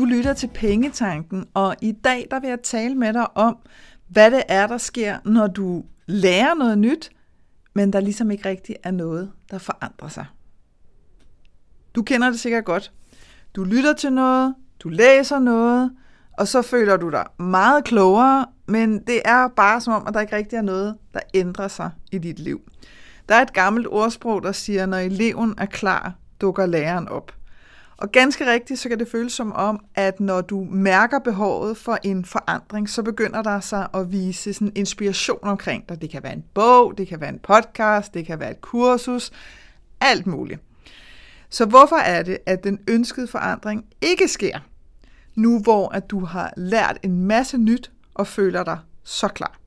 Du lytter til Pengetanken, og i dag der vil jeg tale med dig om, hvad det er, der sker, når du lærer noget nyt, men der ligesom ikke rigtig er noget, der forandrer sig. Du kender det sikkert godt. Du lytter til noget, du læser noget, og så føler du dig meget klogere, men det er bare som om, at der ikke rigtig er noget, der ændrer sig i dit liv. Der er et gammelt ordsprog, der siger, når eleven er klar, dukker læreren op. Og ganske rigtigt, så kan det føles som om, at når du mærker behovet for en forandring, så begynder der sig at vise sådan inspiration omkring dig. Det kan være en bog, det kan være en podcast, det kan være et kursus, alt muligt. Så hvorfor er det, at den ønskede forandring ikke sker, nu hvor at du har lært en masse nyt og føler dig så klar?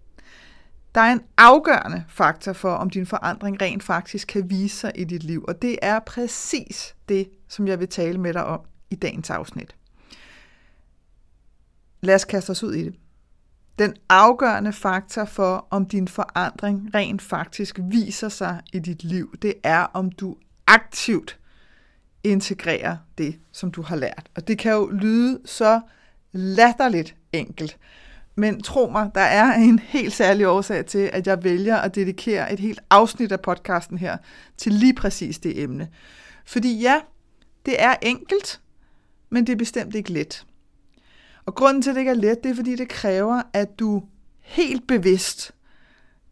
Der er en afgørende faktor for, om din forandring rent faktisk kan vise sig i dit liv, og det er præcis det, som jeg vil tale med dig om i dagens afsnit. Lad os kaste os ud i det. Den afgørende faktor for, om din forandring rent faktisk viser sig i dit liv, det er, om du aktivt integrerer det, som du har lært. Og det kan jo lyde så latterligt enkelt. Men tro mig, der er en helt særlig årsag til, at jeg vælger at dedikere et helt afsnit af podcasten her til lige præcis det emne. Fordi ja, det er enkelt, men det er bestemt ikke let. Og grunden til, at det ikke er let, det er, fordi det kræver, at du helt bevidst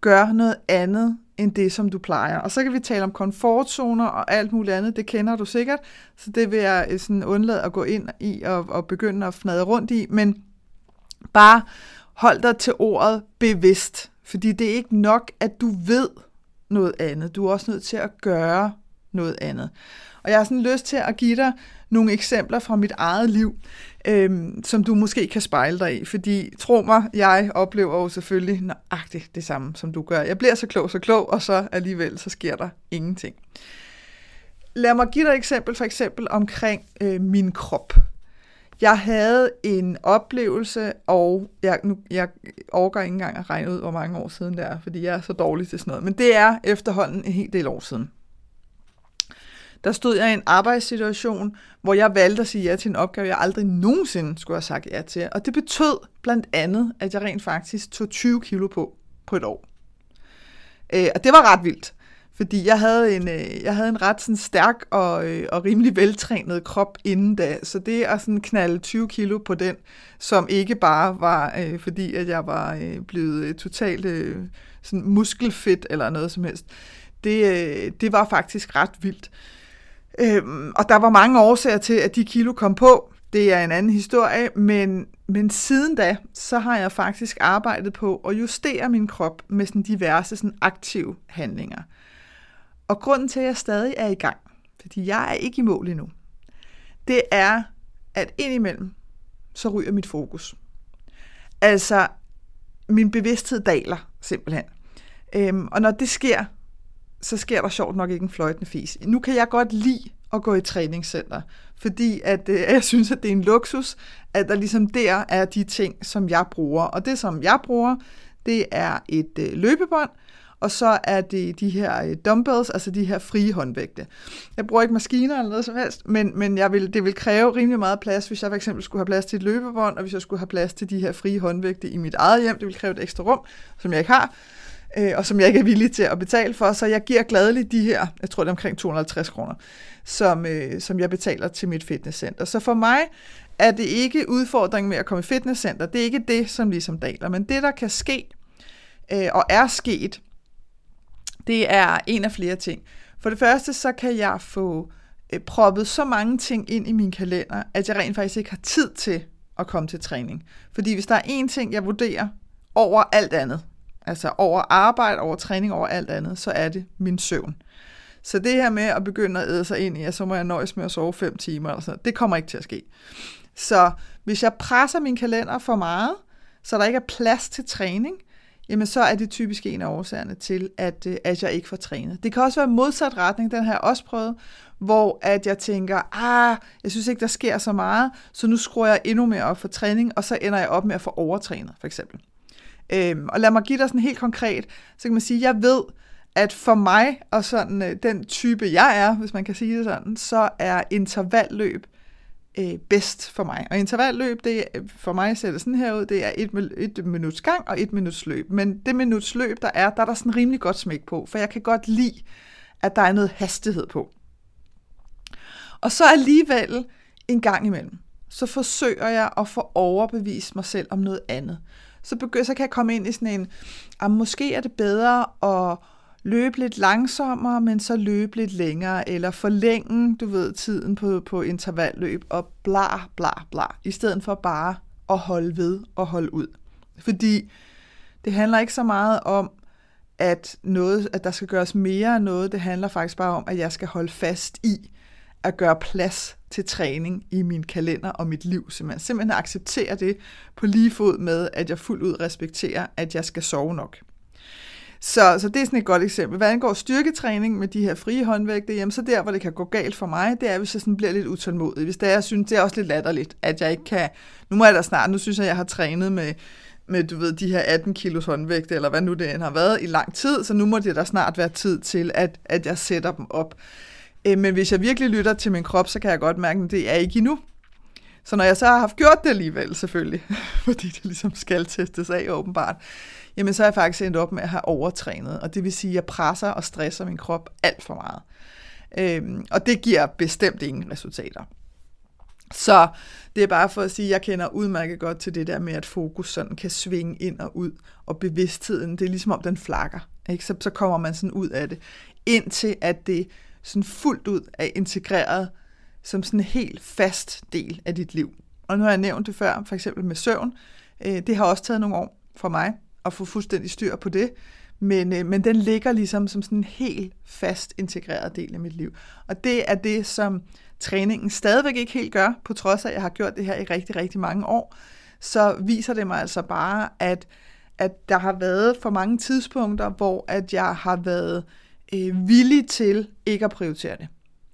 gør noget andet end det, som du plejer. Og så kan vi tale om komfortzoner og alt muligt andet, det kender du sikkert, så det vil jeg øh, sådan undlade at gå ind i og, og begynde at fnade rundt i, men bare hold dig til ordet bevidst, fordi det er ikke nok, at du ved noget andet. Du er også nødt til at gøre noget andet. Og jeg har sådan lyst til at give dig nogle eksempler fra mit eget liv, øhm, som du måske kan spejle dig i. Fordi tro mig, jeg oplever jo selvfølgelig nøjagtigt det samme, som du gør. Jeg bliver så klog, så klog, og så alligevel, så sker der ingenting. Lad mig give dig et eksempel, for eksempel omkring øh, min krop. Jeg havde en oplevelse, og jeg, nu, jeg overgår ikke engang at regne ud, hvor mange år siden det er, fordi jeg er så dårlig til sådan noget. Men det er efterhånden en hel del år siden der stod jeg i en arbejdssituation, hvor jeg valgte at sige ja til en opgave, jeg aldrig nogensinde skulle have sagt ja til. Og det betød blandt andet, at jeg rent faktisk tog 20 kilo på på et år. Øh, og det var ret vildt, fordi jeg havde en, øh, jeg havde en ret sådan, stærk og, øh, og rimelig veltrænet krop inden da. Så det at sådan knalde 20 kilo på den, som ikke bare var øh, fordi, at jeg var øh, blevet øh, totalt øh, sådan muskelfedt eller noget som helst, det, øh, det var faktisk ret vildt. Øhm, og der var mange årsager til, at de kilo kom på. Det er en anden historie, men, men siden da, så har jeg faktisk arbejdet på at justere min krop med sådan diverse sådan aktive handlinger. Og grunden til, at jeg stadig er i gang, fordi jeg er ikke i mål endnu, det er, at indimellem, så ryger mit fokus. Altså, min bevidsthed daler simpelthen. Øhm, og når det sker, så sker der sjovt nok ikke en fløjtende fis. Nu kan jeg godt lide at gå i træningscenter, fordi at, øh, jeg synes, at det er en luksus, at der ligesom der er de ting, som jeg bruger. Og det, som jeg bruger, det er et øh, løbebånd, og så er det de her øh, dumbbells, altså de her frie håndvægte. Jeg bruger ikke maskiner eller noget som helst, men, men jeg vil, det vil kræve rimelig meget plads, hvis jeg for eksempel skulle have plads til et løbebånd, og hvis jeg skulle have plads til de her frie håndvægte i mit eget hjem. Det vil kræve et ekstra rum, som jeg ikke har øh, og som jeg ikke er villig til at betale for, så jeg giver gladeligt de her, jeg tror det er omkring 250 kroner, som, øh, som jeg betaler til mit fitnesscenter. Så for mig er det ikke udfordringen med at komme i fitnesscenter, det er ikke det, som ligesom daler, men det, der kan ske, øh, og er sket, det er en af flere ting. For det første, så kan jeg få øh, proppet så mange ting ind i min kalender, at jeg rent faktisk ikke har tid til at komme til træning. Fordi hvis der er én ting, jeg vurderer over alt andet, altså over arbejde, over træning, over alt andet, så er det min søvn. Så det her med at begynde at æde sig ind i, at så må jeg nøjes med at sove 5 timer, eller sådan, det kommer ikke til at ske. Så hvis jeg presser min kalender for meget, så der ikke er plads til træning, jamen så er det typisk en af årsagerne til, at, øh, at jeg ikke får trænet. Det kan også være modsat retning, den har jeg også prøvet, hvor at jeg tænker, ah, jeg synes ikke, der sker så meget, så nu skruer jeg endnu mere op for træning, og så ender jeg op med at få overtrænet, for eksempel. Øhm, og lad mig give dig sådan helt konkret, så kan man sige, jeg ved, at for mig og sådan øh, den type jeg er, hvis man kan sige det sådan, så er intervalløb øh, bedst for mig. Og intervalløb, det er, for mig ser det sådan her ud, det er et, et minuts gang og et minuts løb. Men det minuts løb, der er, der er der sådan rimelig godt smæk på, for jeg kan godt lide, at der er noget hastighed på. Og så alligevel en gang imellem, så forsøger jeg at få overbevist mig selv om noget andet. Så, begynder, så kan jeg komme ind i sådan en, at måske er det bedre at løbe lidt langsommere, men så løbe lidt længere, eller forlænge, du ved, tiden på, på intervalløb, og bla, bla, bla, i stedet for bare at holde ved og holde ud. Fordi det handler ikke så meget om, at, noget, at der skal gøres mere af noget, det handler faktisk bare om, at jeg skal holde fast i at gøre plads til træning i min kalender og mit liv. Så man simpelthen accepterer det på lige fod med, at jeg fuldt ud respekterer, at jeg skal sove nok. Så, så det er sådan et godt eksempel. Hvad angår styrketræning med de her frie håndvægte, jamen så der, hvor det kan gå galt for mig, det er, hvis jeg sådan bliver lidt utålmodig. Hvis det er, jeg synes, det er også lidt latterligt, at jeg ikke kan... Nu må jeg da snart, nu synes jeg, jeg har trænet med, med du ved, de her 18 kilos håndvægte, eller hvad nu det end har været, i lang tid, så nu må det da snart være tid til, at, at jeg sætter dem op. Øh, men hvis jeg virkelig lytter til min krop, så kan jeg godt mærke, at det er ikke endnu. Så når jeg så har haft gjort det alligevel, selvfølgelig, fordi det ligesom skal testes af åbenbart, jamen så er jeg faktisk endt op med at have overtrænet. Og det vil sige, at jeg presser og stresser min krop alt for meget. Øhm, og det giver bestemt ingen resultater. Så det er bare for at sige, at jeg kender udmærket godt til det der med, at fokus sådan kan svinge ind og ud, og bevidstheden, det er ligesom om den flakker. Ikke? Så, så kommer man sådan ud af det, indtil at det sådan fuldt ud er integreret som sådan en helt fast del af dit liv. Og nu har jeg nævnt det før, for eksempel med søvn. Øh, det har også taget nogle år for mig at få fuldstændig styr på det. Men, øh, men den ligger ligesom som sådan en helt fast integreret del af mit liv. Og det er det, som træningen stadigvæk ikke helt gør, på trods af, at jeg har gjort det her i rigtig, rigtig mange år. Så viser det mig altså bare, at, at der har været for mange tidspunkter, hvor at jeg har været øh, villig til ikke at prioritere det.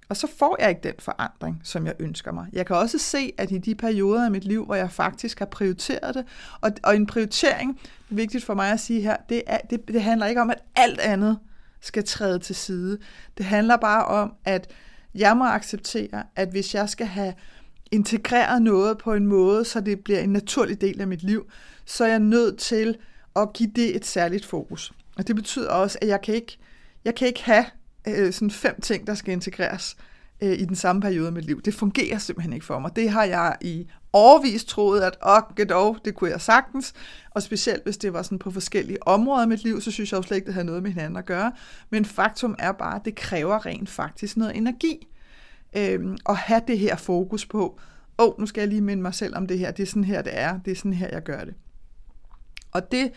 Og så får jeg ikke den forandring, som jeg ønsker mig. Jeg kan også se, at i de perioder af mit liv, hvor jeg faktisk har prioriteret det, og, og en prioritering, det er vigtigt for mig at sige her, det, er, det, det handler ikke om, at alt andet skal træde til side. Det handler bare om, at jeg må acceptere, at hvis jeg skal have integreret noget på en måde, så det bliver en naturlig del af mit liv, så er jeg nødt til at give det et særligt fokus. Og det betyder også, at jeg kan ikke, jeg kan ikke have øh, sådan fem ting, der skal integreres øh, i den samme periode af mit liv. Det fungerer simpelthen ikke for mig. Det har jeg i overvis troet, at okay, dog, det kunne jeg sagtens. Og specielt hvis det var sådan på forskellige områder af mit liv, så synes jeg jo slet ikke, det havde noget med hinanden at gøre. Men faktum er bare, at det kræver rent faktisk noget energi. Øh, at have det her fokus på, åh, oh, nu skal jeg lige minde mig selv om det her, det er sådan her, det er, det er sådan her, jeg gør det. Og det,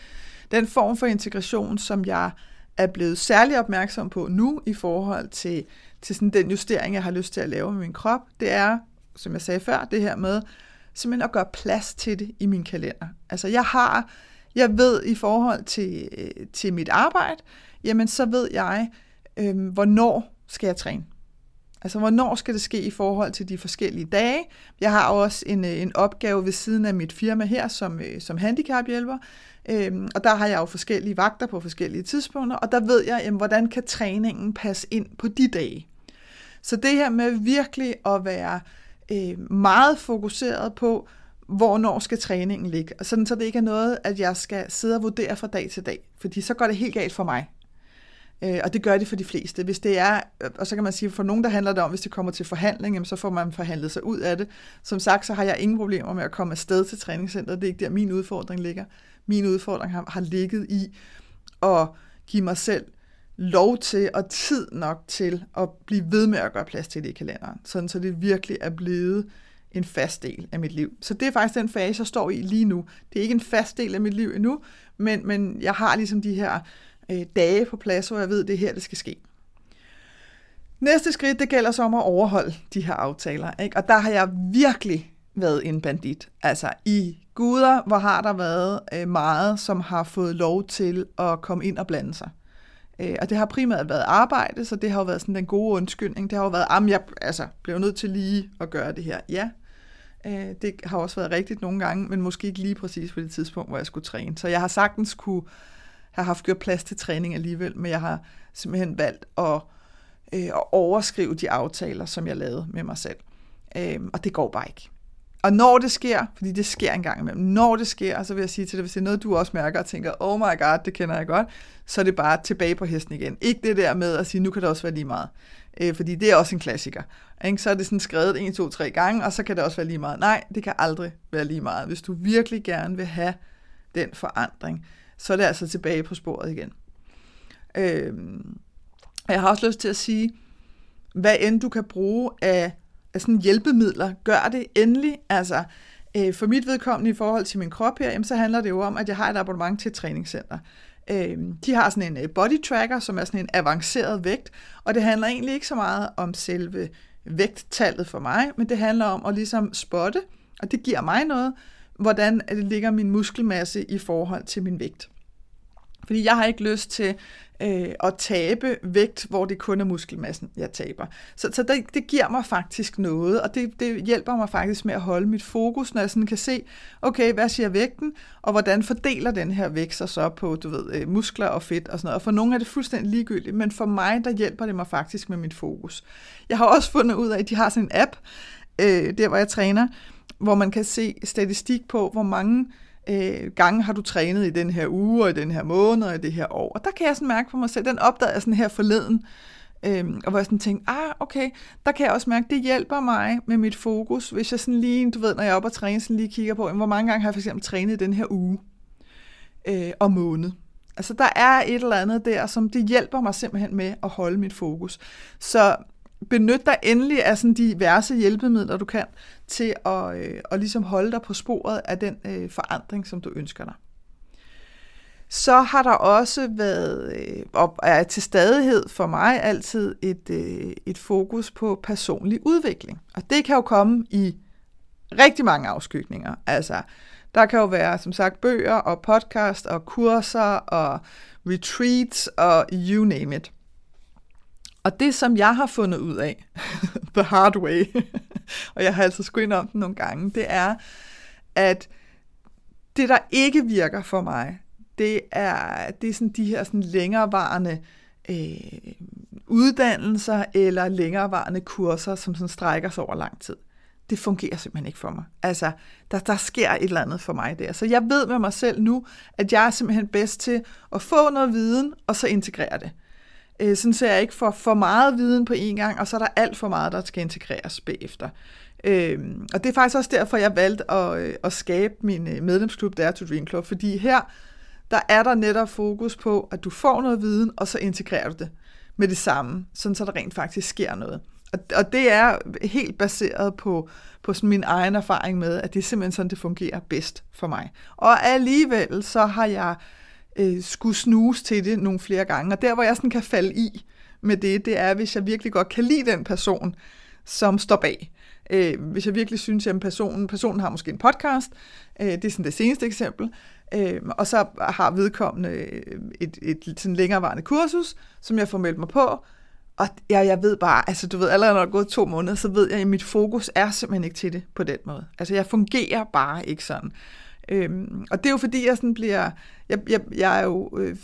den form for integration, som jeg er blevet særlig opmærksom på nu i forhold til, til sådan den justering, jeg har lyst til at lave med min krop, det er, som jeg sagde før, det her med simpelthen at gøre plads til det i min kalender. Altså jeg har, jeg ved i forhold til, øh, til mit arbejde, jamen så ved jeg, øh, hvornår skal jeg træne. Altså, hvornår skal det ske i forhold til de forskellige dage? Jeg har også en, øh, en opgave ved siden af mit firma her som, øh, som handicaphjælper, Øhm, og der har jeg jo forskellige vagter på forskellige tidspunkter, og der ved jeg, jamen, hvordan kan træningen passe ind på de dage. Så det her med virkelig at være øh, meget fokuseret på, hvornår skal træningen ligge, sådan så det ikke er noget, at jeg skal sidde og vurdere fra dag til dag, fordi så går det helt galt for mig. Øh, og det gør det for de fleste. Hvis det er, øh, og så kan man sige, for nogen der handler det om, hvis det kommer til forhandling, jamen, så får man forhandlet sig ud af det. Som sagt, så har jeg ingen problemer med at komme afsted til træningscenteret. Det er ikke der, min udfordring ligger. Min udfordring har, har ligget i at give mig selv lov til og tid nok til at blive ved med at gøre plads til det i kalenderen, sådan så det virkelig er blevet en fast del af mit liv. Så det er faktisk den fase, jeg står i lige nu. Det er ikke en fast del af mit liv endnu, men, men jeg har ligesom de her øh, dage på plads, hvor jeg ved, at det er her, det skal ske. Næste skridt, det gælder så om at overholde de her aftaler. Ikke? Og der har jeg virkelig været en bandit. Altså i guder, hvor har der været øh, meget, som har fået lov til at komme ind og blande sig. Øh, og det har primært været arbejde, så det har jo været sådan den gode undskyldning. Det har jo været, at jeg altså, blev nødt til lige at gøre det her. Ja, øh, det har også været rigtigt nogle gange, men måske ikke lige præcis på det tidspunkt, hvor jeg skulle træne. Så jeg har sagtens kunne have haft gjort plads til træning alligevel, men jeg har simpelthen valgt at, øh, at overskrive de aftaler, som jeg lavede med mig selv. Øh, og det går bare ikke. Og når det sker, fordi det sker en gang imellem, når det sker, så vil jeg sige til dig, hvis det er noget, du også mærker og tænker, oh my god, det kender jeg godt, så er det bare tilbage på hesten igen. Ikke det der med at sige, nu kan det også være lige meget. Øh, fordi det er også en klassiker. Ikke? Så er det sådan skrevet 1, 2, 3 gange, og så kan det også være lige meget. Nej, det kan aldrig være lige meget. Hvis du virkelig gerne vil have den forandring, så er det altså tilbage på sporet igen. Øh, jeg har også lyst til at sige, hvad end du kan bruge af af sådan hjælpemidler, gør det endelig. Altså, øh, for mit vedkommende i forhold til min krop her, jamen, så handler det jo om, at jeg har et abonnement til et træningscenter. Øh, de har sådan en øh, body tracker, som er sådan en avanceret vægt, og det handler egentlig ikke så meget om selve vægttallet for mig, men det handler om at ligesom spotte, og det giver mig noget, hvordan det ligger min muskelmasse i forhold til min vægt. Fordi jeg har ikke lyst til øh, at tabe vægt, hvor det kun er muskelmassen, jeg taber. Så, så det, det giver mig faktisk noget, og det, det hjælper mig faktisk med at holde mit fokus, når jeg sådan kan se, okay, hvad siger vægten, og hvordan fordeler den her vægt sig så på, du ved, øh, muskler og fedt og sådan noget. Og for nogle er det fuldstændig ligegyldigt, men for mig, der hjælper det mig faktisk med mit fokus. Jeg har også fundet ud af, at de har sådan en app, øh, der hvor jeg træner, hvor man kan se statistik på, hvor mange øh, gange har du trænet i den her uge, og i den her måned, og i det her år. Og der kan jeg sådan mærke på mig selv, den opdagede jeg sådan her forleden, øh, og hvor jeg sådan tænkte, ah, okay, der kan jeg også mærke, det hjælper mig med mit fokus, hvis jeg sådan lige, du ved, når jeg er oppe og træne, sådan lige kigger på, hvor mange gange har jeg for eksempel trænet i den her uge øh, og måned. Altså der er et eller andet der, som det hjælper mig simpelthen med at holde mit fokus. Så benyt dig endelig af sådan diverse hjælpemidler, du kan, til at, øh, at ligesom holde dig på sporet af den øh, forandring, som du ønsker dig. Så har der også været, øh, og er til stadighed for mig altid, et, øh, et fokus på personlig udvikling. Og det kan jo komme i rigtig mange afskygninger. Altså, der kan jo være, som sagt, bøger og podcast og kurser og retreats og you name it. Og det, som jeg har fundet ud af, the hard way, og jeg har altså skudt om den nogle gange, det er, at det, der ikke virker for mig, det er, det er sådan de her sådan længerevarende øh, uddannelser eller længerevarende kurser, som sådan strækker sig over lang tid. Det fungerer simpelthen ikke for mig. Altså, der, der sker et eller andet for mig der. Så jeg ved med mig selv nu, at jeg er simpelthen bedst til at få noget viden, og så integrere det. Øh, sådan så jeg ikke får for meget viden på en gang, og så er der alt for meget, der skal integreres bagefter. Øh, og det er faktisk også derfor, jeg valgte at, øh, at skabe min øh, medlemsklub, der er to Dream Club, fordi her, der er der netop fokus på, at du får noget viden, og så integrerer du det med det samme, sådan så der rent faktisk sker noget. Og, og det er helt baseret på, på sådan min egen erfaring med, at det er simpelthen sådan, det fungerer bedst for mig. Og alligevel så har jeg øh, Øh, skulle snuse til det nogle flere gange. Og der, hvor jeg sådan kan falde i med det, det er, hvis jeg virkelig godt kan lide den person, som står bag. Øh, hvis jeg virkelig synes, at personen, personen har måske en podcast, øh, det er sådan det seneste eksempel, øh, og så har vedkommende et, et, et sådan længerevarende kursus, som jeg får meldt mig på, og jeg, jeg ved bare, altså du ved, allerede når der er gået to måneder, så ved jeg, at mit fokus er simpelthen ikke til det på den måde. Altså jeg fungerer bare ikke sådan. Øhm, og det er jo fordi, jeg sådan bliver, jeg, jeg, jeg er jo øh,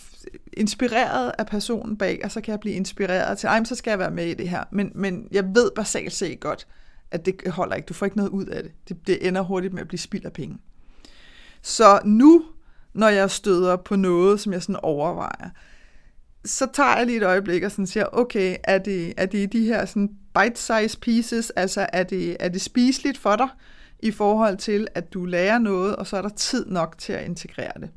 inspireret af personen bag, og så kan jeg blive inspireret til, ej, så skal jeg være med i det her. Men, men jeg ved basalt set godt, at det holder ikke. Du får ikke noget ud af det. Det, det ender hurtigt med at blive spild af penge. Så nu, når jeg støder på noget, som jeg sådan overvejer, så tager jeg lige et øjeblik og sådan siger, okay, er det, er det de her sådan bite-size pieces, altså er det, er det spiseligt for dig? I forhold til, at du lærer noget, og så er der tid nok til at integrere det.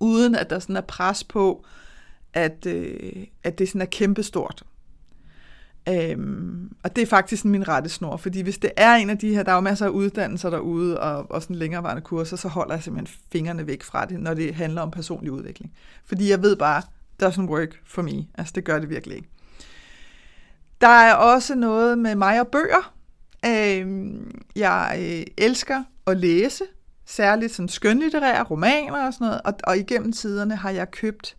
Uden at der sådan er pres på, at, øh, at det sådan er kæmpestort. Øhm, og det er faktisk min rettesnor, fordi hvis det er en af de her, der er jo masser af uddannelser derude, og, og sådan længerevarende kurser, så holder jeg simpelthen fingrene væk fra det, når det handler om personlig udvikling. Fordi jeg ved bare, doesn't work for me. Altså det gør det virkelig ikke. Der er også noget med mig og bøger, Øhm, jeg øh, elsker at læse, særligt sådan skønlitterære romaner og sådan noget, og, og igennem tiderne har jeg købt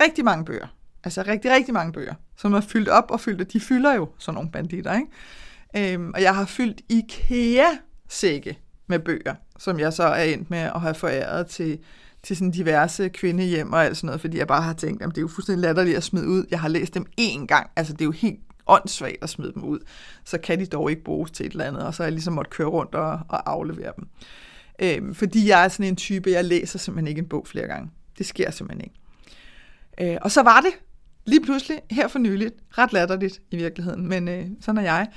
rigtig mange bøger. Altså rigtig, rigtig mange bøger, som er fyldt op og fyldt, de fylder jo sådan nogle banditter, ikke? Øhm, og jeg har fyldt IKEA-sække med bøger, som jeg så er endt med at have foræret til, til sådan diverse kvindehjem og alt sådan noget, fordi jeg bare har tænkt, at det er jo fuldstændig latterligt at smide ud. Jeg har læst dem én gang, altså det er jo helt åndssvagt at smide dem ud. Så kan de dog ikke bruges til et eller andet, og så har jeg ligesom måtte køre rundt og, og aflevere dem. Øh, fordi jeg er sådan en type, jeg læser simpelthen ikke en bog flere gange. Det sker simpelthen ikke. Øh, og så var det lige pludselig, her for nyligt, ret latterligt i virkeligheden, men øh, sådan er jeg,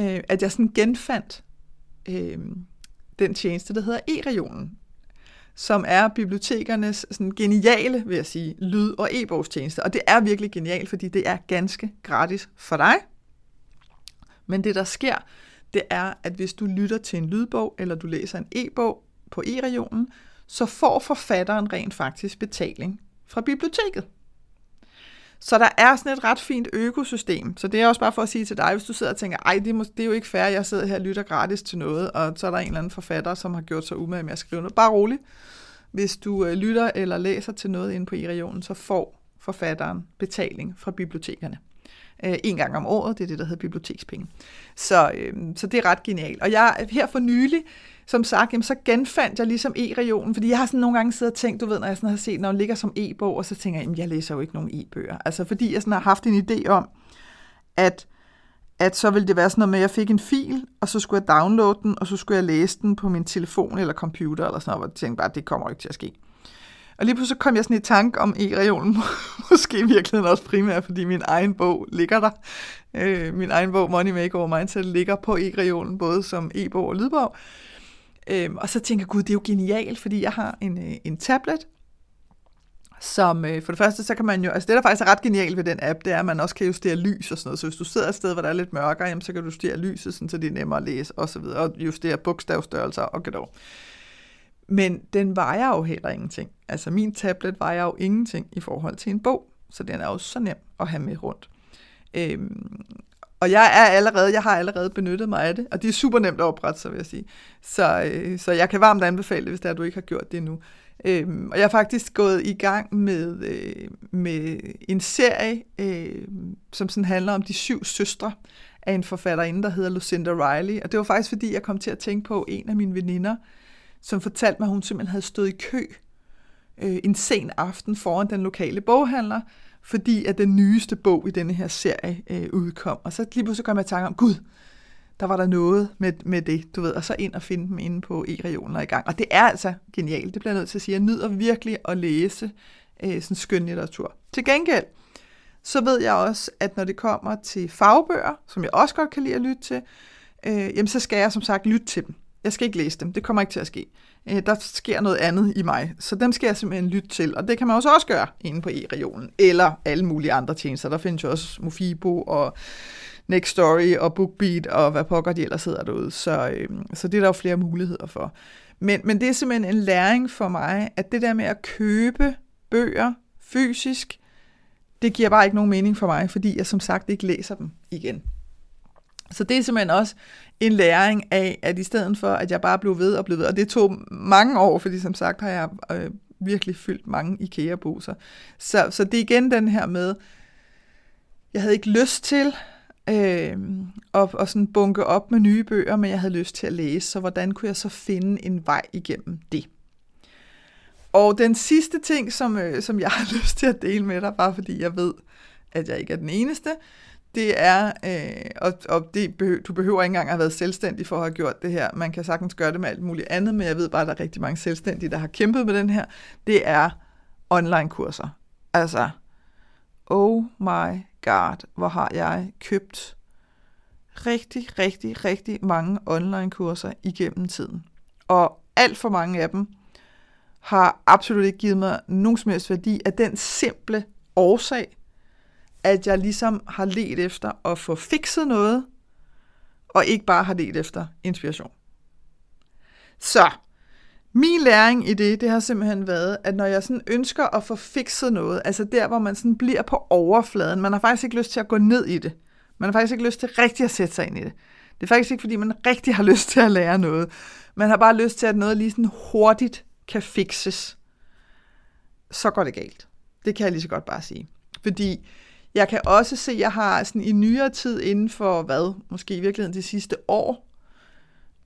øh, at jeg sådan genfandt øh, den tjeneste, der hedder e-regionen, som er bibliotekernes sådan geniale, vil jeg sige, lyd- og e-bogstjeneste. Og det er virkelig genialt, fordi det er ganske gratis for dig. Men det, der sker, det er, at hvis du lytter til en lydbog, eller du læser en e-bog på e-regionen, så får forfatteren rent faktisk betaling fra biblioteket. Så der er sådan et ret fint økosystem. Så det er også bare for at sige til dig, hvis du sidder og tænker, ej, det er, det er jo ikke fair, jeg sidder her og lytter gratis til noget, og så er der en eller anden forfatter, som har gjort sig umage med at skrive noget. Bare rolig. Hvis du øh, lytter eller læser til noget inde på e-regionen, så får forfatteren betaling fra bibliotekerne. Øh, en gang om året, det er det, der hedder bibliotekspenge. Så, øh, så det er ret genialt. Og jeg her for nylig, som sagt, jamen, så genfandt jeg ligesom e-regionen, fordi jeg har sådan nogle gange siddet og tænkt, du ved, når jeg sådan har set, når den ligger som e-bog, og så tænker jeg, jamen, jeg læser jo ikke nogen e-bøger. Altså fordi jeg sådan har haft en idé om, at at så ville det være sådan noget med, at jeg fik en fil, og så skulle jeg downloade den, og så skulle jeg læse den på min telefon eller computer, eller sådan noget, og jeg tænkte bare, at det kommer ikke til at ske. Og lige pludselig kom jeg sådan i tanke om e-regionen, måske i virkeligheden også primært, fordi min egen bog ligger der. Øh, min egen bog, Money Makeover Mindset, ligger på e-regionen, både som e-bog og lydbog. Øh, og så tænker jeg, gud, det er jo genialt, fordi jeg har en, øh, en tablet, som øh, for det første, så kan man jo, altså det der faktisk er ret genialt ved den app, det er, at man også kan justere lys og sådan noget, så hvis du sidder et sted, hvor der er lidt mørkere, jamen, så kan du justere lyset, sådan, så det er nemmere at læse og så videre, og justere bogstavstørrelser og okay, dog. Men den vejer jo heller ingenting. Altså min tablet vejer jo ingenting i forhold til en bog, så den er jo så nem at have med rundt. Øhm, og jeg er allerede, jeg har allerede benyttet mig af det, og det er super nemt at oprette, så vil jeg sige. Så, øh, så jeg kan varmt anbefale det, hvis det er, du ikke har gjort det endnu. Øhm, og jeg er faktisk gået i gang med, øh, med en serie, øh, som sådan handler om de syv søstre af en forfatterinde, der hedder Lucinda Riley. Og det var faktisk, fordi jeg kom til at tænke på en af mine veninder, som fortalte mig, at hun simpelthen havde stået i kø øh, en sen aften foran den lokale boghandler, fordi at den nyeste bog i denne her serie øh, udkom. Og så lige pludselig kom jeg i tanke om, gud, der var der noget med, med det, du ved, og så ind og finde dem inde på e-regionen og i gang. Og det er altså genialt, det bliver jeg nødt til at sige. Jeg nyder virkelig at læse øh, sådan skøn litteratur. Til gengæld, så ved jeg også, at når det kommer til fagbøger, som jeg også godt kan lide at lytte til, øh, jamen så skal jeg som sagt lytte til dem. Jeg skal ikke læse dem, det kommer ikke til at ske. Øh, der sker noget andet i mig, så dem skal jeg simpelthen lytte til, og det kan man også også gøre inde på e-regionen, eller alle mulige andre tjenester. Der findes jo også Mofibo og Next Story og BookBeat og hvad pokker de ellers hedder derude. Så, øh, så det er der jo flere muligheder for. Men, men det er simpelthen en læring for mig, at det der med at købe bøger fysisk, det giver bare ikke nogen mening for mig, fordi jeg som sagt ikke læser dem igen. Så det er simpelthen også en læring af, at i stedet for, at jeg bare blev ved og blev ved, og det tog mange år, fordi som sagt har jeg øh, virkelig fyldt mange IKEA-poser. Så, så det er igen den her med, jeg havde ikke lyst til øh, at, og sådan bunke op med nye bøger, men jeg havde lyst til at læse, så hvordan kunne jeg så finde en vej igennem det? Og den sidste ting, som, øh, som jeg har lyst til at dele med dig, bare fordi jeg ved, at jeg ikke er den eneste, det er, øh, og, og det behøver, du behøver ikke engang at have været selvstændig for at have gjort det her. Man kan sagtens gøre det med alt muligt andet, men jeg ved bare, at der er rigtig mange selvstændige, der har kæmpet med den her. Det er online-kurser. Altså, oh my god, hvor har jeg købt rigtig, rigtig, rigtig mange online-kurser igennem tiden. Og alt for mange af dem har absolut ikke givet mig nogen som helst værdi af den simple årsag, at jeg ligesom har let efter at få fikset noget, og ikke bare har let efter inspiration. Så min læring i det, det har simpelthen været, at når jeg sådan ønsker at få fikset noget, altså der, hvor man sådan bliver på overfladen, man har faktisk ikke lyst til at gå ned i det. Man har faktisk ikke lyst til rigtig at sætte sig ind i det. Det er faktisk ikke, fordi man rigtig har lyst til at lære noget. Man har bare lyst til, at noget lige sådan hurtigt kan fikses. Så går det galt. Det kan jeg lige så godt bare sige. Fordi jeg kan også se, at jeg har sådan i nyere tid inden for, hvad, måske i virkeligheden de sidste år,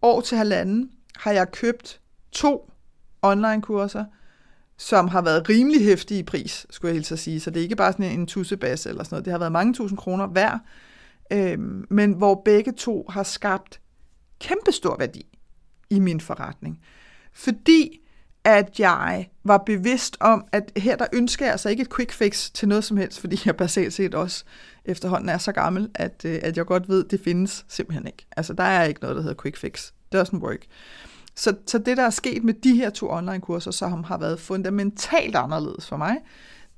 år til halvanden, har jeg købt to online-kurser, som har været rimelig hæftige i pris, skulle jeg hilse at sige. Så det er ikke bare sådan en tussebas eller sådan noget. Det har været mange tusind kroner hver. øhm, men hvor begge to har skabt kæmpestor værdi i min forretning. Fordi at jeg var bevidst om, at her der ønsker jeg altså ikke et quick fix til noget som helst, fordi jeg basalt set også efterhånden er så gammel, at, øh, at jeg godt ved, at det findes simpelthen ikke. Altså der er ikke noget, der hedder quick fix. Doesn't work. Så, så det, der er sket med de her to online-kurser, som har været fundamentalt anderledes for mig,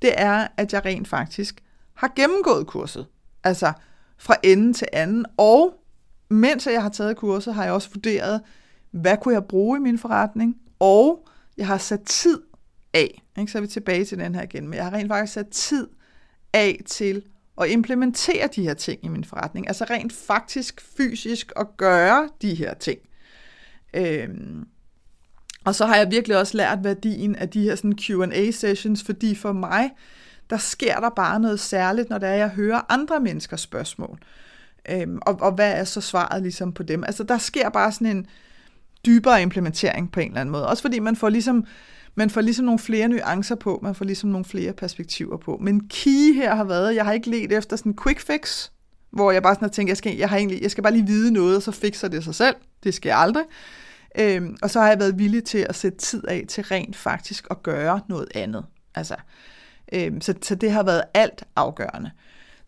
det er, at jeg rent faktisk har gennemgået kurset. Altså fra ende til anden. Og mens jeg har taget kurset, har jeg også vurderet, hvad kunne jeg bruge i min forretning, og jeg har sat tid af. Ikke? Så er vi tilbage til den her igen. Men jeg har rent faktisk sat tid af til at implementere de her ting i min forretning. Altså rent faktisk fysisk at gøre de her ting. Øhm, og så har jeg virkelig også lært værdien af de her sådan Q&A-sessions, fordi for mig, der sker der bare noget særligt, når det er, jeg hører andre menneskers spørgsmål. Øhm, og, og hvad er så svaret ligesom på dem? Altså der sker bare sådan en dybere implementering på en eller anden måde. Også fordi man får ligesom, man får ligesom nogle flere nuancer på, man får ligesom nogle flere perspektiver på. Men key her har været, jeg har ikke let efter sådan en quick fix, hvor jeg bare sådan har tænkt, jeg skal, jeg, har egentlig, jeg skal bare lige vide noget, og så fikser det sig selv. Det skal jeg aldrig. Øhm, og så har jeg været villig til at sætte tid af til rent faktisk at gøre noget andet. Altså, øhm, så, så det har været alt afgørende.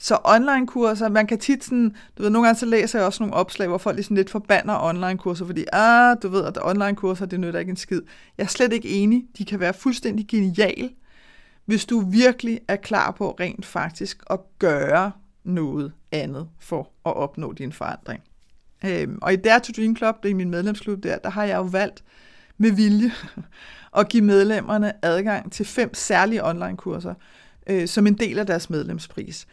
Så online-kurser, man kan tit sådan, du ved, nogle gange så læser jeg også nogle opslag, hvor folk ligesom lidt forbander online-kurser, fordi, ah, du ved, at online-kurser, det nytter ikke en skid. Jeg er slet ikke enig. De kan være fuldstændig genial, hvis du virkelig er klar på rent faktisk at gøre noget andet for at opnå din forandring. Øhm, og i Dare to Dream Club, det er min medlemsklub der, der har jeg jo valgt med vilje at give medlemmerne adgang til fem særlige online-kurser, øh, som en del af deres medlemspris.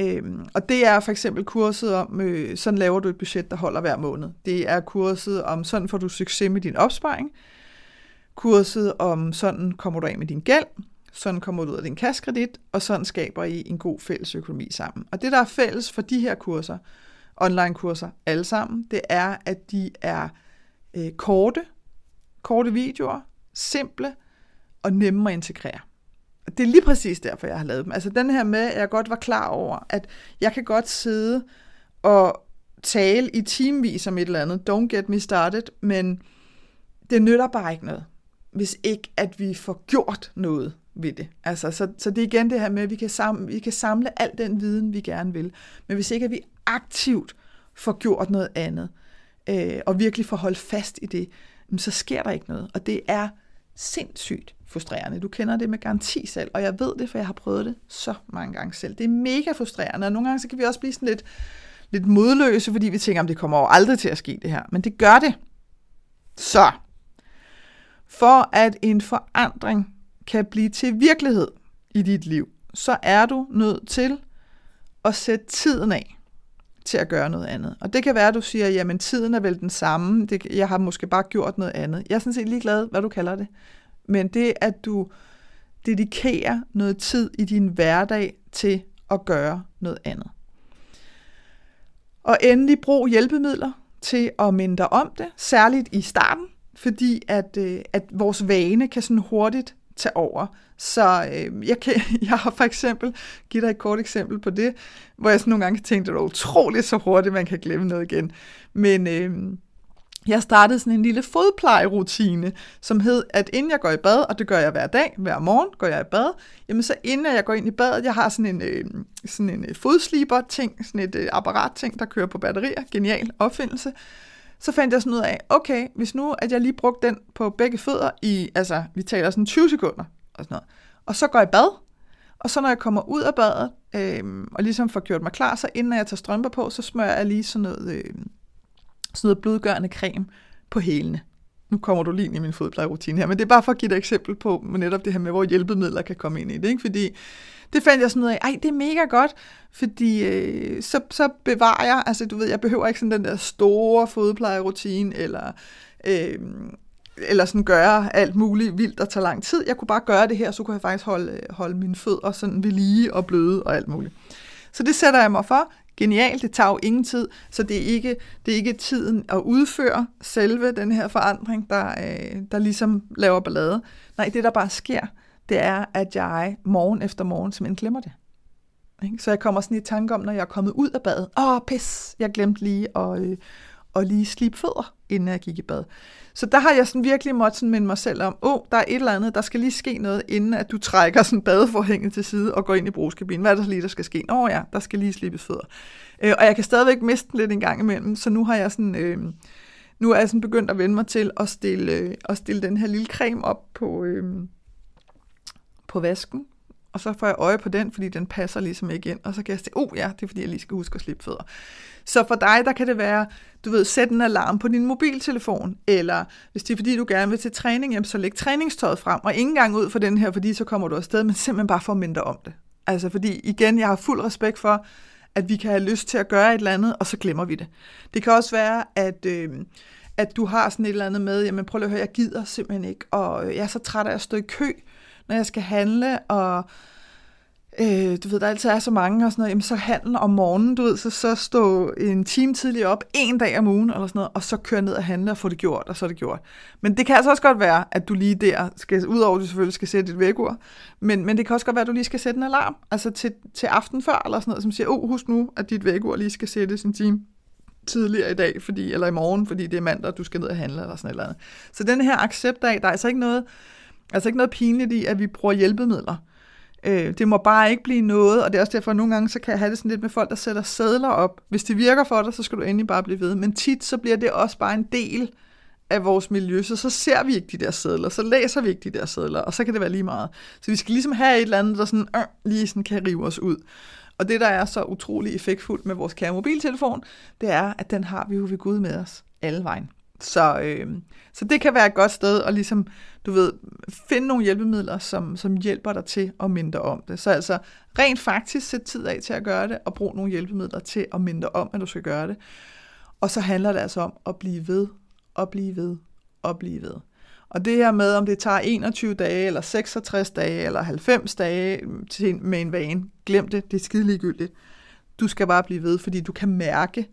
Øhm, og det er for eksempel kurset om, øh, sådan laver du et budget, der holder hver måned. Det er kurset om, sådan får du succes med din opsparing. Kurset om, sådan kommer du af med din gæld. Sådan kommer du ud af din kaskredit, og sådan skaber I en god fælles økonomi sammen. Og det, der er fælles for de her kurser, online-kurser alle sammen, det er, at de er øh, korte, korte videoer, simple og nemme at integrere. Det er lige præcis derfor, jeg har lavet dem. Altså den her med, at jeg godt var klar over, at jeg kan godt sidde og tale i timevis om et eller andet. Don't get me started, men det nytter bare ikke noget, hvis ikke at vi får gjort noget ved det. Altså, så, så det er igen det her med, at vi kan, samle, vi kan samle al den viden, vi gerne vil. Men hvis ikke at vi aktivt får gjort noget andet, øh, og virkelig får holdt fast i det, så sker der ikke noget. Og det er sindssygt frustrerende. Du kender det med garanti selv, og jeg ved det, for jeg har prøvet det så mange gange selv. Det er mega frustrerende, og nogle gange så kan vi også blive sådan lidt, lidt modløse, fordi vi tænker, om det kommer over aldrig til at ske det her. Men det gør det. Så, for at en forandring kan blive til virkelighed i dit liv, så er du nødt til at sætte tiden af til at gøre noget andet. Og det kan være, at du siger, jamen tiden er vel den samme, det, jeg har måske bare gjort noget andet. Jeg er sådan set ligeglad, hvad du kalder det. Men det, at du dedikerer noget tid i din hverdag til at gøre noget andet. Og endelig brug hjælpemidler til at minde dig om det, særligt i starten, fordi at, øh, at vores vane kan sådan hurtigt tage over. Så øh, jeg, kan, jeg har for eksempel, givet dig et kort eksempel på det, hvor jeg sådan nogle gange tænkte, at det er utroligt så hurtigt, man kan glemme noget igen. Men øh, jeg startede sådan en lille fodplejerutine, som hed, at inden jeg går i bad, og det gør jeg hver dag, hver morgen går jeg i bad, jamen så inden jeg går ind i badet, jeg har sådan en, øh, sådan en øh, fodsliber-ting, sådan et øh, apparat-ting, der kører på batterier, genial opfindelse, så fandt jeg sådan ud af, okay, hvis nu, at jeg lige brugte den på begge fødder i, altså, vi taler sådan 20 sekunder, og sådan noget, og så går jeg i bad, og så når jeg kommer ud af badet, øh, og ligesom får gjort mig klar, så inden jeg tager strømper på, så smører jeg lige sådan noget, øh, sådan noget blodgørende creme på hælene. Nu kommer du lige ind i min fodplejerutine her, men det er bare for at give dig et eksempel på med netop det her med, hvor hjælpemidler kan komme ind i det. Ikke? Fordi det fandt jeg sådan ud af, ej, det er mega godt, fordi øh, så, så bevarer jeg, altså du ved, jeg behøver ikke sådan den der store fodplejerutine, eller, øh, eller sådan gøre alt muligt vildt og tage lang tid. Jeg kunne bare gøre det her, så kunne jeg faktisk holde, holde mine fødder sådan ved lige og bløde og alt muligt. Så det sætter jeg mig for. Genialt, det tager jo ingen tid, så det er ikke, det er ikke tiden at udføre selve den her forandring, der, øh, der ligesom laver ballade. Nej, det der bare sker, det er, at jeg morgen efter morgen simpelthen glemmer det. Ikke? Så jeg kommer sådan i tanke om, når jeg er kommet ud af badet. Åh, pis, jeg glemte lige at, øh, at lige slibe fødder, inden jeg gik i bad. Så der har jeg sådan virkelig måttet sådan minde mig selv om, åh, oh, der er et eller andet, der skal lige ske noget, inden at du trækker sådan badeforhænget til side og går ind i brugskabinen. Hvad er der lige, der skal ske? Åh oh, ja, der skal lige slippes fødder. Øh, og jeg kan stadigvæk miste den lidt en gang imellem, så nu har jeg sådan... Øh, nu er jeg sådan begyndt at vende mig til at stille, øh, at stille den her lille creme op på, øh, på vasken, og så får jeg øje på den, fordi den passer ligesom ikke ind, og så kan jeg sige, oh ja, det er fordi, jeg lige skal huske at slippe fødder. Så for dig, der kan det være, du ved, sæt en alarm på din mobiltelefon, eller hvis det er fordi, du gerne vil til træning, jamen, så læg træningstøjet frem, og ingen gang ud for den her, fordi så kommer du afsted, men simpelthen bare for at minde om det. Altså fordi, igen, jeg har fuld respekt for, at vi kan have lyst til at gøre et eller andet, og så glemmer vi det. Det kan også være, at, øh, at du har sådan et eller andet med, jamen prøv lige at høre, jeg gider simpelthen ikke, og øh, jeg er så træt af at stå i kø, når jeg skal handle, og øh, du ved, der altid er så mange og sådan noget, jamen så handle om morgenen, du ved, så, så stå en time tidligere op, en dag om ugen, eller sådan noget, og så køre ned og handle og få det gjort, og så er det gjort. Men det kan altså også godt være, at du lige der, skal, udover at du selvfølgelig skal sætte et vækord, men, men det kan også godt være, at du lige skal sætte en alarm, altså til, til aften før, eller sådan noget, som siger, oh, husk nu, at dit vækord lige skal sættes en time tidligere i dag, fordi, eller i morgen, fordi det er mandag, du skal ned og handle, eller sådan et eller andet. Så den her accept af, der er altså ikke noget, altså ikke noget pinligt i, at vi bruger hjælpemidler. Øh, det må bare ikke blive noget, og det er også derfor, at nogle gange så kan jeg have det sådan lidt med folk, der sætter sædler op. Hvis det virker for dig, så skal du endelig bare blive ved. Men tit så bliver det også bare en del af vores miljø, så så ser vi ikke de der sædler, så læser vi ikke de der sædler, og så kan det være lige meget. Så vi skal ligesom have et eller andet, der sådan, øh, lige sådan kan rive os ud. Og det, der er så utrolig effektfuldt med vores kære mobiltelefon, det er, at den har vi jo ved Gud med os alle vejen. Så, øh, så det kan være et godt sted at ligesom, du ved, finde nogle hjælpemidler, som, som hjælper dig til at minde om det. Så altså rent faktisk sæt tid af til at gøre det, og brug nogle hjælpemidler til at minde om, at du skal gøre det. Og så handler det altså om at blive ved, og blive ved, og blive ved. Og det her med, om det tager 21 dage, eller 66 dage, eller 90 dage til, med en vane, glem det, det er skide ligegyldigt. Du skal bare blive ved, fordi du kan mærke,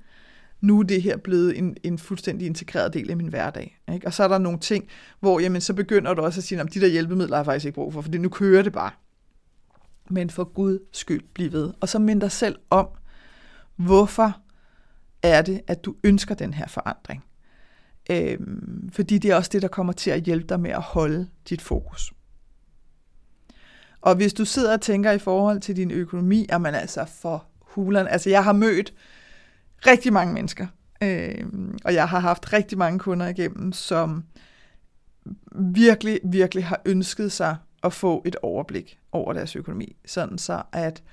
nu er det her blevet en, en fuldstændig integreret del af min hverdag. Ikke? Og så er der nogle ting, hvor jamen, så begynder du også at sige, at de der hjælpemidler har jeg faktisk ikke brug for, for nu kører det bare. Men for Gud skyld, bliv ved. Og så mind dig selv om, hvorfor er det, at du ønsker den her forandring. Øhm, fordi det er også det, der kommer til at hjælpe dig med at holde dit fokus. Og hvis du sidder og tænker i forhold til din økonomi, er man altså for hulen. Altså jeg har mødt rigtig mange mennesker, øh, og jeg har haft rigtig mange kunder igennem, som virkelig, virkelig har ønsket sig at få et overblik over deres økonomi, sådan så at,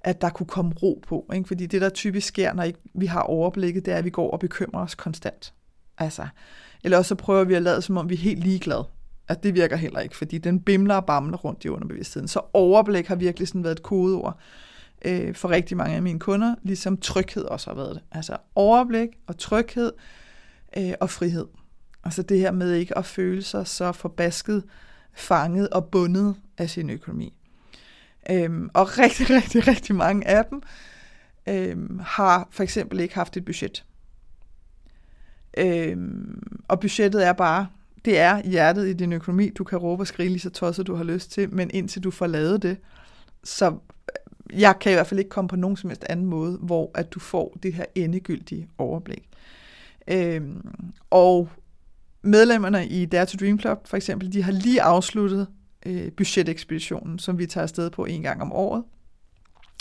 at der kunne komme ro på. Ikke? Fordi det, der typisk sker, når ikke vi har overblikket, det er, at vi går og bekymrer os konstant. Altså, eller også så prøver vi at lade, som om vi er helt ligeglade. At det virker heller ikke, fordi den bimler og bamler rundt i underbevidstheden. Så overblik har virkelig sådan været et kodeord øh, for rigtig mange af mine kunder, ligesom tryghed også har været det. Altså overblik og tryghed øh, og frihed. Altså det her med ikke at føle sig så forbasket, fanget og bundet af sin økonomi. Øhm, og rigtig, rigtig, rigtig mange af dem øhm, har for eksempel ikke haft et budget. Øhm, og budgettet er bare, det er hjertet i din økonomi. Du kan råbe og skrige lige så tosset, du har lyst til, men indtil du får lavet det, så jeg kan i hvert fald ikke komme på nogen som helst anden måde, hvor at du får det her endegyldige overblik. Øhm, og medlemmerne i Dare to Dream Club for eksempel, de har lige afsluttet øh, budgetekspeditionen, som vi tager afsted på en gang om året,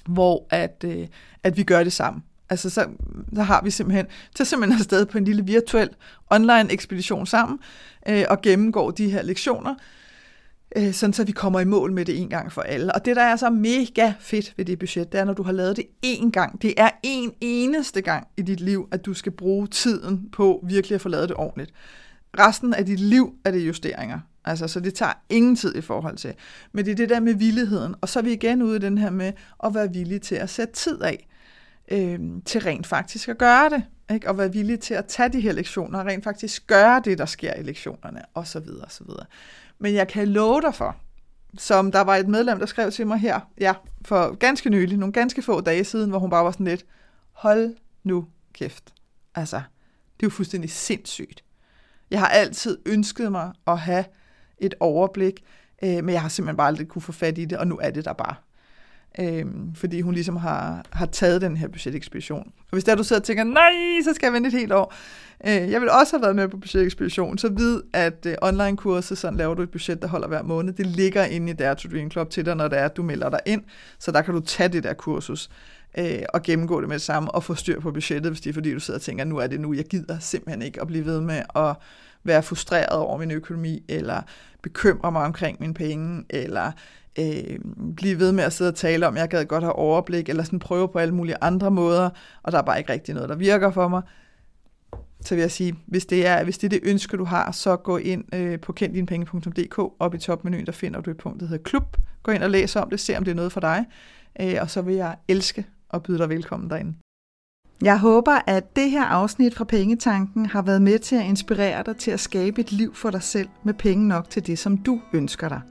hvor at, øh, at vi gør det sammen. Altså så, så har vi simpelthen, tager simpelthen afsted på en lille virtuel online ekspedition sammen, øh, og gennemgår de her lektioner, øh, sådan så vi kommer i mål med det en gang for alle. Og det, der er så mega fedt ved det budget, det er, når du har lavet det én gang. Det er en eneste gang i dit liv, at du skal bruge tiden på virkelig at få lavet det ordentligt. Resten af dit liv er det justeringer. Altså, så det tager ingen tid i forhold til. Men det er det der med villigheden. Og så er vi igen ude i den her med at være villige til at sætte tid af øh, til rent faktisk at gøre det. Ikke? Og være villige til at tage de her lektioner og rent faktisk gøre det, der sker i lektionerne, osv. osv. Men jeg kan love dig for, som der var et medlem, der skrev til mig her, ja, for ganske nylig, nogle ganske få dage siden, hvor hun bare var sådan lidt, hold nu kæft. Altså, det er jo fuldstændig sindssygt. Jeg har altid ønsket mig at have et overblik, øh, men jeg har simpelthen bare aldrig kunne få fat i det, og nu er det der bare. øh, fordi hun ligesom har, har taget den her budgetekspedition. Og hvis der du sidder og tænker, nej, så skal jeg vente et helt år. Øh, jeg vil også have været med på budgetekspedition, så vid, at øh, online-kurset, sådan laver du et budget, der holder hver måned, det ligger inde i Dare to Dream Club til dig, når det er, at du melder dig ind, så der kan du tage det der kursus øh, og gennemgå det med det samme, og få styr på budgettet, hvis det er fordi, du sidder og tænker, nu er det nu, jeg gider simpelthen ikke at blive ved med at være frustreret over min økonomi, eller bekymre mig omkring mine penge, eller øh, blive ved med at sidde og tale om, jeg gad godt have overblik, eller sådan prøve på alle mulige andre måder, og der er bare ikke rigtig noget, der virker for mig. Så vil jeg sige, hvis det er, hvis det, er det ønske, du har, så gå ind øh, på kenddinepenge.dk, op i topmenuen, der finder du et punkt, der hedder klub. Gå ind og læs om det, se om det er noget for dig, øh, og så vil jeg elske at byde dig velkommen derinde. Jeg håber, at det her afsnit fra Pengetanken har været med til at inspirere dig til at skabe et liv for dig selv med penge nok til det, som du ønsker dig.